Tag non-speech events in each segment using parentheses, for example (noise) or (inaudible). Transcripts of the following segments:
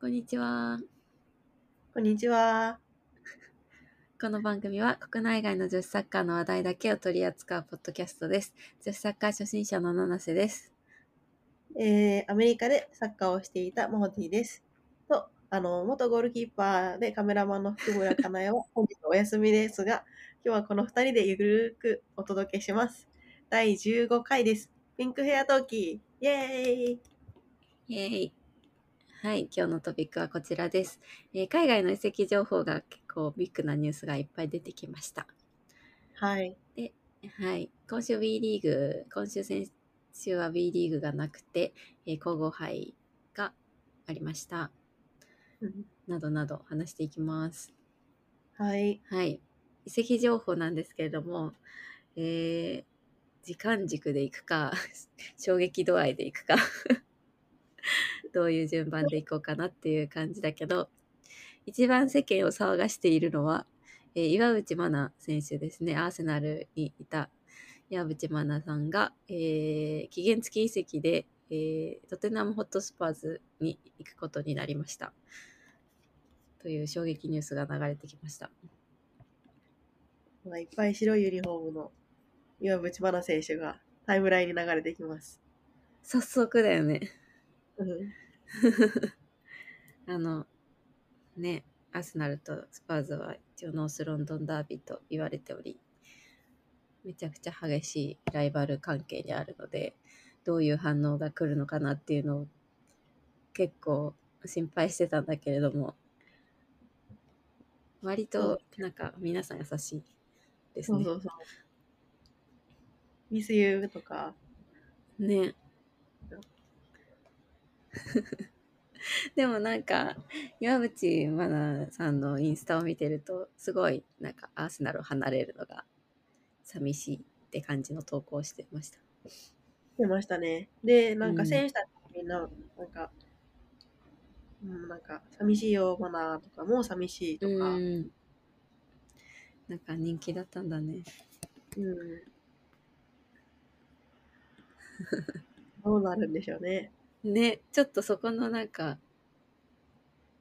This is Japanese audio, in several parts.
こんにちは。こんにちは。この番組は国内外の女子サッカーの話題だけを取り扱うポッドキャストです。女子サッカー初心者の七瀬です。えー、アメリカでサッカーをしていたモホティです。と、あの、元ゴールキーパーでカメラマンの福保谷かなえは本日お休みですが、今日はこの二人でゆるーくお届けします。第15回です。ピンクヘアトーキーイェーイイェーイ。はい、今日のトピックはこちらです。えー海外の移籍情報が結構ビッグなニュースがいっぱい出てきました。はい。はい、今週 B リーグ、今週先週は B リーグがなくて、えー皇后杯がありました。うんなどなど話していきます。はい。はい。移籍情報なんですけれども、えー時間軸でいくか、(laughs) 衝撃度合いでいくか、どういう順番でいこうかなっていう感じだけど、一番世間を騒がしているのは、えー岩渕真奈選手ですね。アーセナルにいた岩渕真奈さんが、えー期限付き移籍で、えートテナムホットスパーズに行くことになりました。という衝撃ニュースが流れてきました。まあいっぱい白いユニフォームの岩渕真奈選手がタイムラインに流れてきます。早速だよね。うんあの、ね、アスナルとスパーズは一応ノースロンドンダービーと言われており、めちゃくちゃ激しいライバル関係にあるので、どういう反応が来るのかなっていうのを結構心配してたんだけれども、割となんか皆さん優しいですね。そうそうそう。ミスユーとか、ね。(laughs) でもなんか岩渕真奈さんのインスタを見てるとすごいなんかアーセナルを離れるのが寂しいって感じの投稿をしてました。出ましたね。で、なんうんか選手たちみんな、なんか、うん、なんか、寂しいよ、マナーとか、もう寂しいとか、うん、うん。なんか人気だったんだね。どうなるんでしょうね。ね、ちょっとそこのなんか、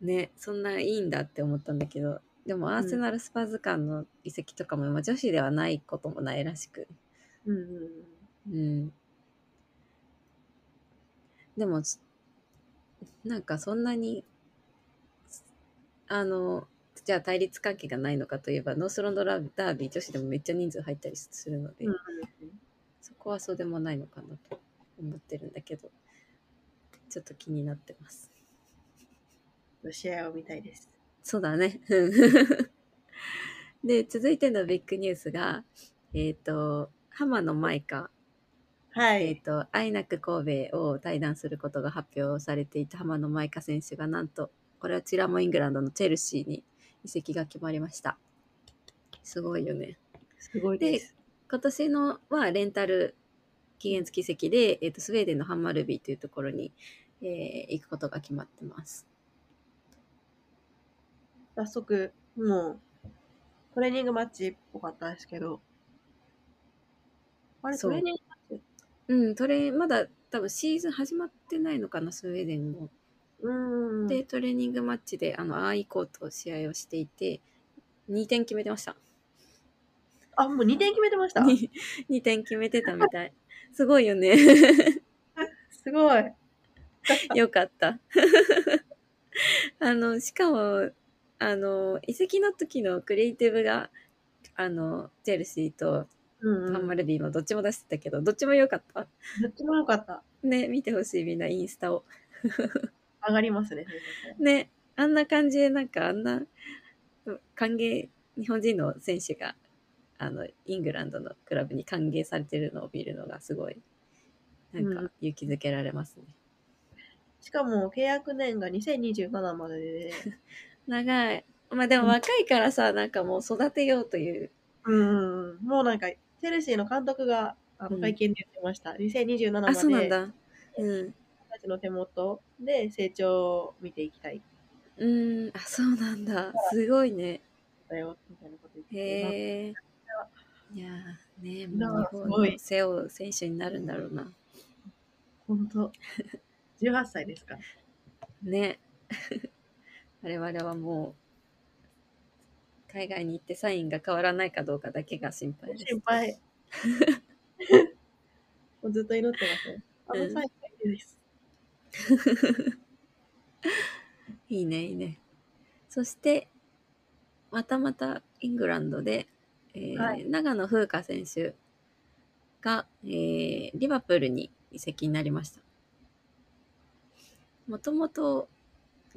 ね、そんないいんだって思ったんだけど、でもアーセナルスパーズ間の移籍とかも、まあ女子ではないこともないらしく、うんうんうん。でも、すなんかそんなに、あの、じゃあ対立関係がないのかといえば、ノースロンドラダービー女子でもめっちゃ人数入ったりするので、うん。そこはそうでもないのかなと思ってるんだけど、ちょっと気になってます。うん。試合を見たいです。そうだね。(laughs) で、続いてのビッグニュースが、えっ、と、浜野舞香はい。えっ、と、アイナック神戸を対談することが発表されていた浜野舞香選手がなんと、これはチラモイングランドのチェルシーに移籍が決まりました。すごいよね。すごいです。今年のはレンタル期限付き移籍で、えっ、と、スウェーデンのハンマルビーというところに、えー行くことが決まってます。早速、もう、トレーニングマッチっぽかったですけど、あれ、トレーニングマッチ？うん、トレまだ多分シーズン始まってないのかな、スウェーデンも。うーん。で、トレーニングマッチで、あの、アーイコート試合をしていて、2点決めてました。あ、もう2点決めてました？(laughs) 2, 2点決めてたみたい。すごいよね。すごい。(laughs) よかった。あの、しかも、あの、移籍の時のクリエイティブが、あの、チェルシーと。ハンマルビーのどっちも出してたけど、どっちも良かった？どっちもよかった。ね、見てほしいみんなインスタを。上がりますね。ね、あんな感じで、なんかあんな、歓迎、日本人の選手が、あの、イングランドのクラブに歓迎されてるのを見るのがすごい、なんうんか勇気づけられますね。しかも、契約年が2027までで、(laughs) 長い。まあでも若いからさ、なんかもう育てようという。うん、うんもうなんか、チェルシーの監督があうんの会見で言ってました。2027まで、あ、そうなんだ。うん。たちの手元で成長を見ていきたい。うーん、あ、そうなんだ。すごいね。だよ、みたいなこと言ってて。へえ。いやーね、なもう日本の背負う選手になるんだろうな。ほんと。(laughs) 18歳ですか？ね。(laughs) 我々はもう海外に行ってサインが変わらないかどうかだけが心配です。心配。(laughs) もうずっと祈ってますね。あのサインです。いいね、いいね。そして、またまたイングランドで、えーはい長野風花選手が、えーリバプールに移籍になりました。もともと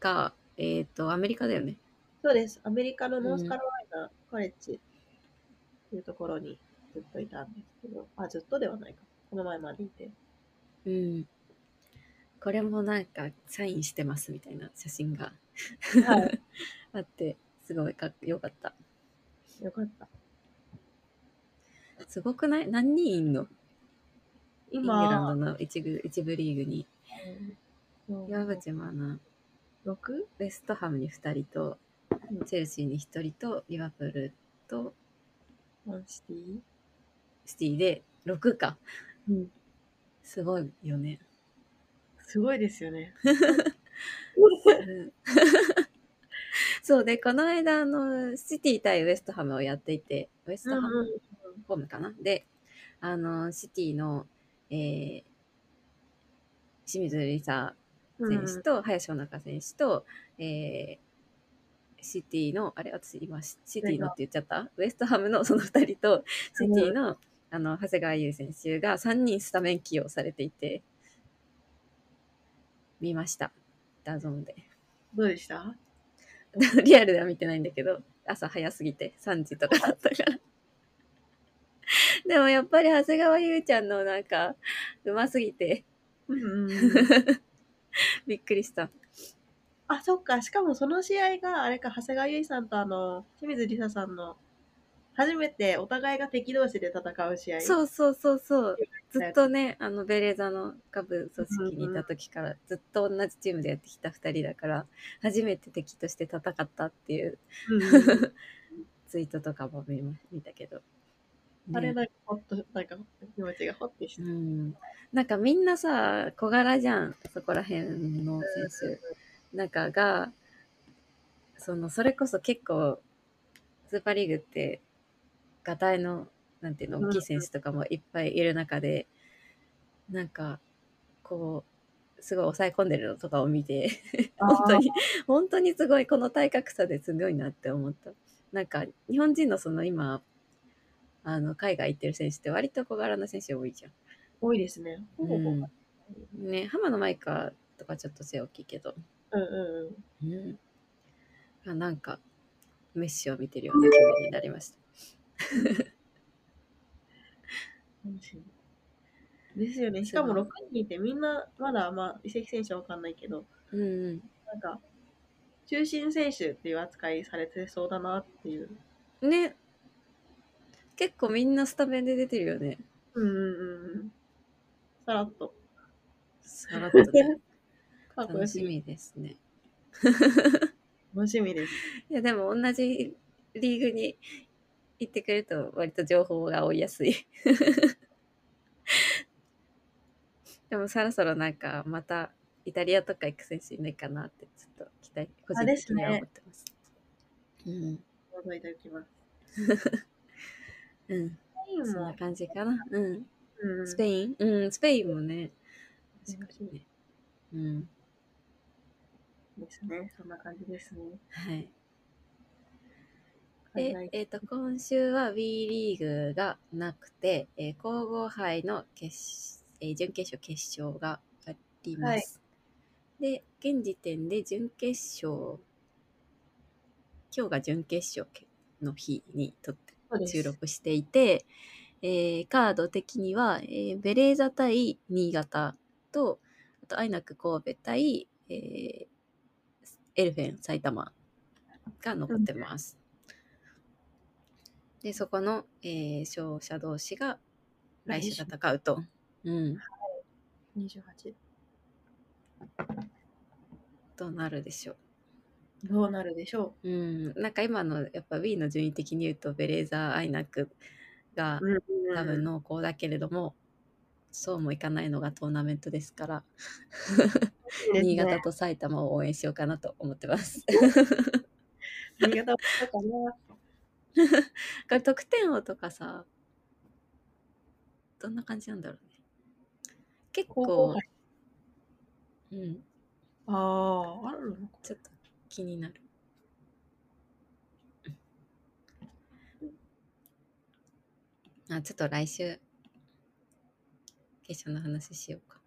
が、えっ、と、アメリカだよね。そうです。アメリカのノースカロライナカレッジっていうところにずっといたんですけど、あ、ずっとではないか。この前までいて。うん。これもなんか、サインしてますみたいな写真がはい。(laughs) あって、すごいかっよかった。よかった。すごくない？何人いんの？イングラン今、ドの一部一部リーグに。うん岩渕真奈、6? ウェストハムに2人と、チェルシーに1人と、リバプールとシティ？シティで6か。うん。すごいよね。すごいですよね。う (laughs) んそうで、この間、あの、シティ対ウエストハムをやっていて、ウエストハムホームかな、で、あの、シティの、えー、清水梨沙選手と、林穂中選手と、えー、シティの、あれ、私今、シシティのって言っちゃった？ウエストハムのその2人と、シティの、あの、長谷川優選手が3人スタメン起用されていて、見ました。 DAZN で。どうでした？(laughs) リアルでは見てないんだけど、朝早すぎて3時とかだったから。でもやっぱり長谷川唯ちゃんのなんか、うますぎて、うんうんうん。(laughs) びっくりした。あ、そっか。しかもその試合が、あれか、長谷川唯さんとあの、清水梨沙さんの、初めてお互いが敵同士で戦う試合。う。そうそうそうそう。ずっとね、あの、ベレーザの下部組織にいた時から、ずっと同じチームでやってきた2人だから、初めて敵として戦ったっていううんうん (laughs) ツイートとかも見ま見たけど。ねあれなんかほっと、なんか気持ちがほってして。うん。なんかみんなさ、小柄じゃん、そこら辺の選手。なんかが、その、それこそ結構、スーパーリーグって、がたいの、なんていうの、大きい選手とかもいっぱいいる中で、なんか、こう、すごい抑え込んでるのとかを見て、本当に、本当にすごい、この体格差ですごいなって思った。なんか、日本人のその今、あの、海外行ってる選手って割と小柄な選手多いじゃん。多いですね。ほぼほぼ。うんうん、ね、浜野舞香とかちょっと背大きいけど、うんうん。うん、あなんかメッシを見てるような気分になりました。ですよね。しかも6人いて、みんな、まだ、まあ、移籍選手はわかんないけど、うんうん、なんか、中心選手っていう扱いされてそうだなっていう。ね、結構みんなスタメンで出てるよね。うんうんうんうん。さらっと。さらっとね。(laughs) 楽しみですね。楽しみです。(laughs) いや、でも同じリーグに行ってくれると割と情報が追いやすい。(laughs) でもそろそろなんかまたイタリアとか行く選手いないかなってちょっと期待、個人的には思ってます。うん。覗いておきます。うん。スペインもそんな、感じかな。うん。うん、スペイン？うん、スペインもね。確かにね。うん。ですね。そんな感じですね。はい。海外、でえっ、と、今週は WE リーグがなくて、えー皇后杯の決、えー準決勝、決勝があります。で、現時点で準決勝、今日が準決勝の日にとってそうです収録していて、えーカード的には、えーベレーザ対新潟と、あとアイナック神戸対、えーエルフェン埼玉が残ってます。で、そこの、えー勝者同士が来週戦うと。うん。28。となるでしょう。どうなるでしょう？ん。なんか今の、やっぱ Wii の順位的に言うと、ベレーザ、アイナックがう。うん多分濃厚だけれども、そうもいかないのがトーナメントですから、いいですね新潟と埼玉を応援しようかなと思ってます。新潟はそうかな。これ得点王とかさ、どんな感じなんだろうね。結高校構、杯うん、ああ、あるのか。ちょっと気になる。あ、ちょっと来週、決勝の話しようか。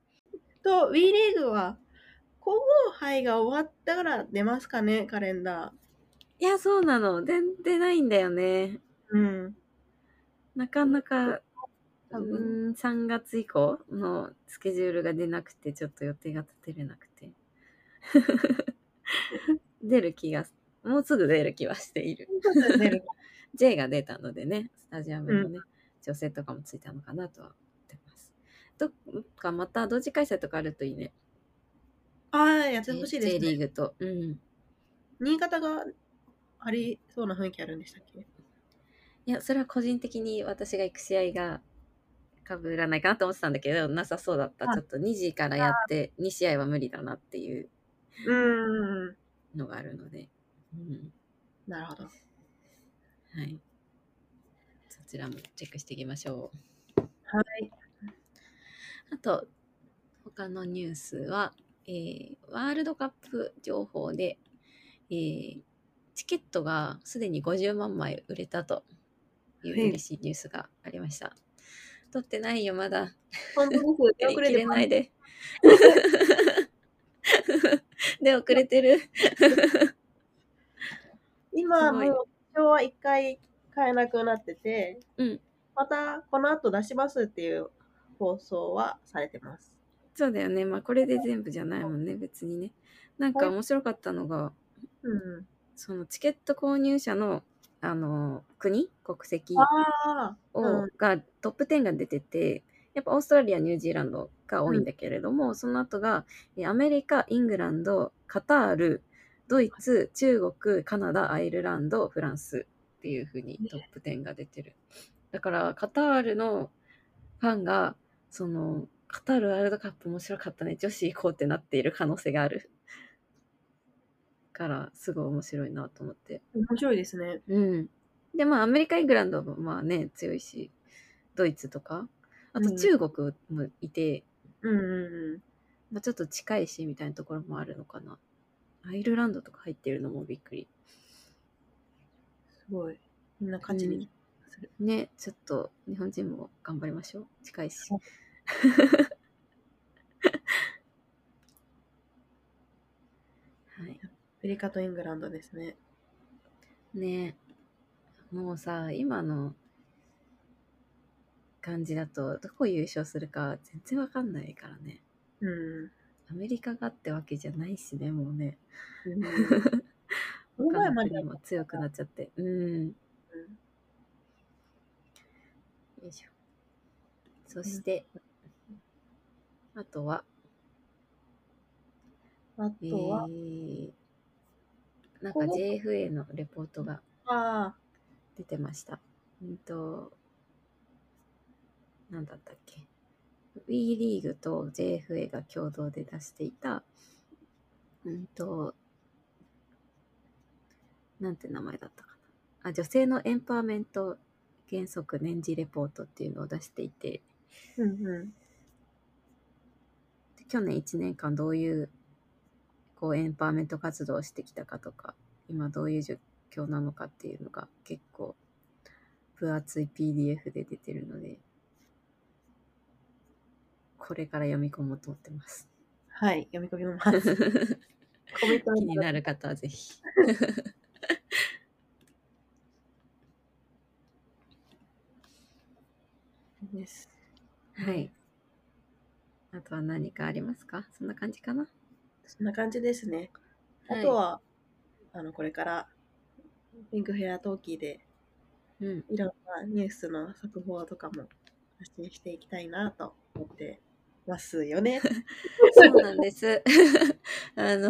と、WE リーグは、皇后杯が終わったから出ますかね、カレンダいや、そうなの。出出ないんだよね。ー。うん。なかなか、多う分ーん、3月以降のスケジュールが出なくて、ちょっと予定が立てれなくて。出る気が、もうすぐ出る気はしている。J が出たのでね、スタジアムのね、女性とかもついたのかなとは思ってます。どっかまた同時開催とかあるといいね。ああ、やってほしいです J リーね。グと。うん。新潟がありそうな雰囲気あるんでしたっけ？いや、それは個人的に私が行く試合が被らないかなと思ってたんだけど、なさそうだった。はいちょっと2時からやって、2試合は無理だなっていううーん。のがあるので。うん。なるほど。はい。そちらもチェックしていきましょはい。う。あと、他のニュースは、えーワールドカップ情報で、えーチケットがすでに50万枚売れたというはい嬉しいニュースがありました。取ってないよ、まだ。本当です。(laughs) れないで。(laughs) で。で、遅れてる。(laughs) 今もう、今日は一回買えなくなってて、うんまたこの後出しますっていう放送はされてます。そうだよね。まあ、これで全部じゃないもんね、別にね。なんかはい面白かったのが、うん。そのチケット購入者の、あの、国？国籍？を、うんがトップ10が出てて、やっぱオーストラリア、ニュージーランドが多いんだけれども、その後がえアメリカ、イングランド、カタール、ドイツ、中国、カナダ、アイルランド、フランスっていう風にトップ10が出てる。だから、カタールのファンが、その、カタールワールドカップ面白かったね、女子行こうってなっている可能性がある。から、すごい面白いなと思って。面白いですね。うん。で、まあ、アメリカ、イングランドもまあね、強いし、ドイツとか、あとうん中国もいて、うんうんうん。まあ、ちょっと近いし、みたいなところもあるのかな。アイルランドとか入ってるのもびっくり。すごい。みんな勝ちにする。ね、ちょっと日本人も頑張りましょう。近いし。はい。(laughs) アメリカとイングランドですね。ねもうさ、今の感じだと、どこ優勝するか全然わかんないからね。うん。アメリカがってわけじゃないしね、もうね。うん他の国も強くなっちゃって。うん。よいしょ。そして、あとは、あえとは、ー、なんか JFA のレポートがあ出てました。うんと、なんだったっけ？WE リーグと JFA が共同で出していた、うんと、なんて名前だったかな？あ、女性のエンパワーメント原則年次レポートっていうのを出していて、うんうん。で去年1年間どういうこうエンパワーメント活動をしてきたかとか、今どういう状況なのかっていうのが結構分厚い PDF で出てるので、これから読み込もうと思ってます。はい、読み込みます。(laughs) コメント気になる方はぜひ。です。はい。あとは何かありますか？そんな感じかな？そんな感じですね。あはいとは、あの、これから、ピンクヘアトーキーで、うん。いろんなニュースの速報とかも発信していきたいなと思ってますよね。(laughs) そうなんです。(laughs) あの、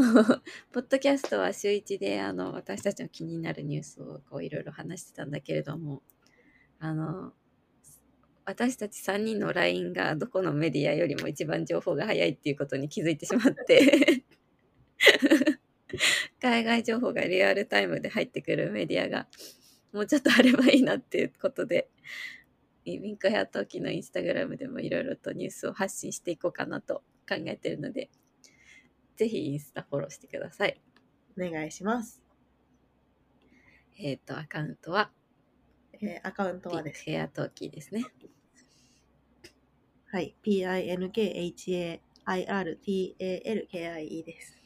ポッドキャストは週一で、あの、私たちの気になるニュースをこういろいろ話してたんだけれども、あの、私たち3人の LINE がどこのメディアよりも一番情報が早いっていうことに気づいてしまって (laughs) 海外情報がリアルタイムで入ってくるメディアがもうちょっとあればいいなっていうことで、ウィンクヘアトーキーのインスタグラムでもいろいろとニュースを発信していこうかなと考えてるので、ぜひインスタフォローしてください。お願いします。えっ、と、アカウントは、えーアカウントはです。ヘアトーキーですね。はい。PINKHAIRTALKIE です。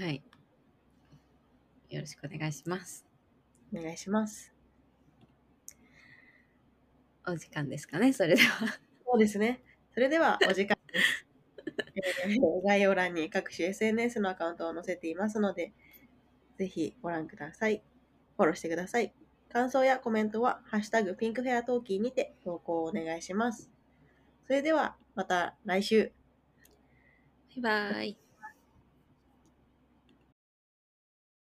はい。よろしくお願いします。お願いします。お時間ですかね、それでは。そうですね。それでは (laughs) お時間です。えー概要欄に各種 SNS のアカウントを載せていますので、ぜひご覧ください。フォローしてください。感想やコメントは、ハッシュタグピンクヘアトーキーにて投稿をお願いします。それではまた来週。バイバイ。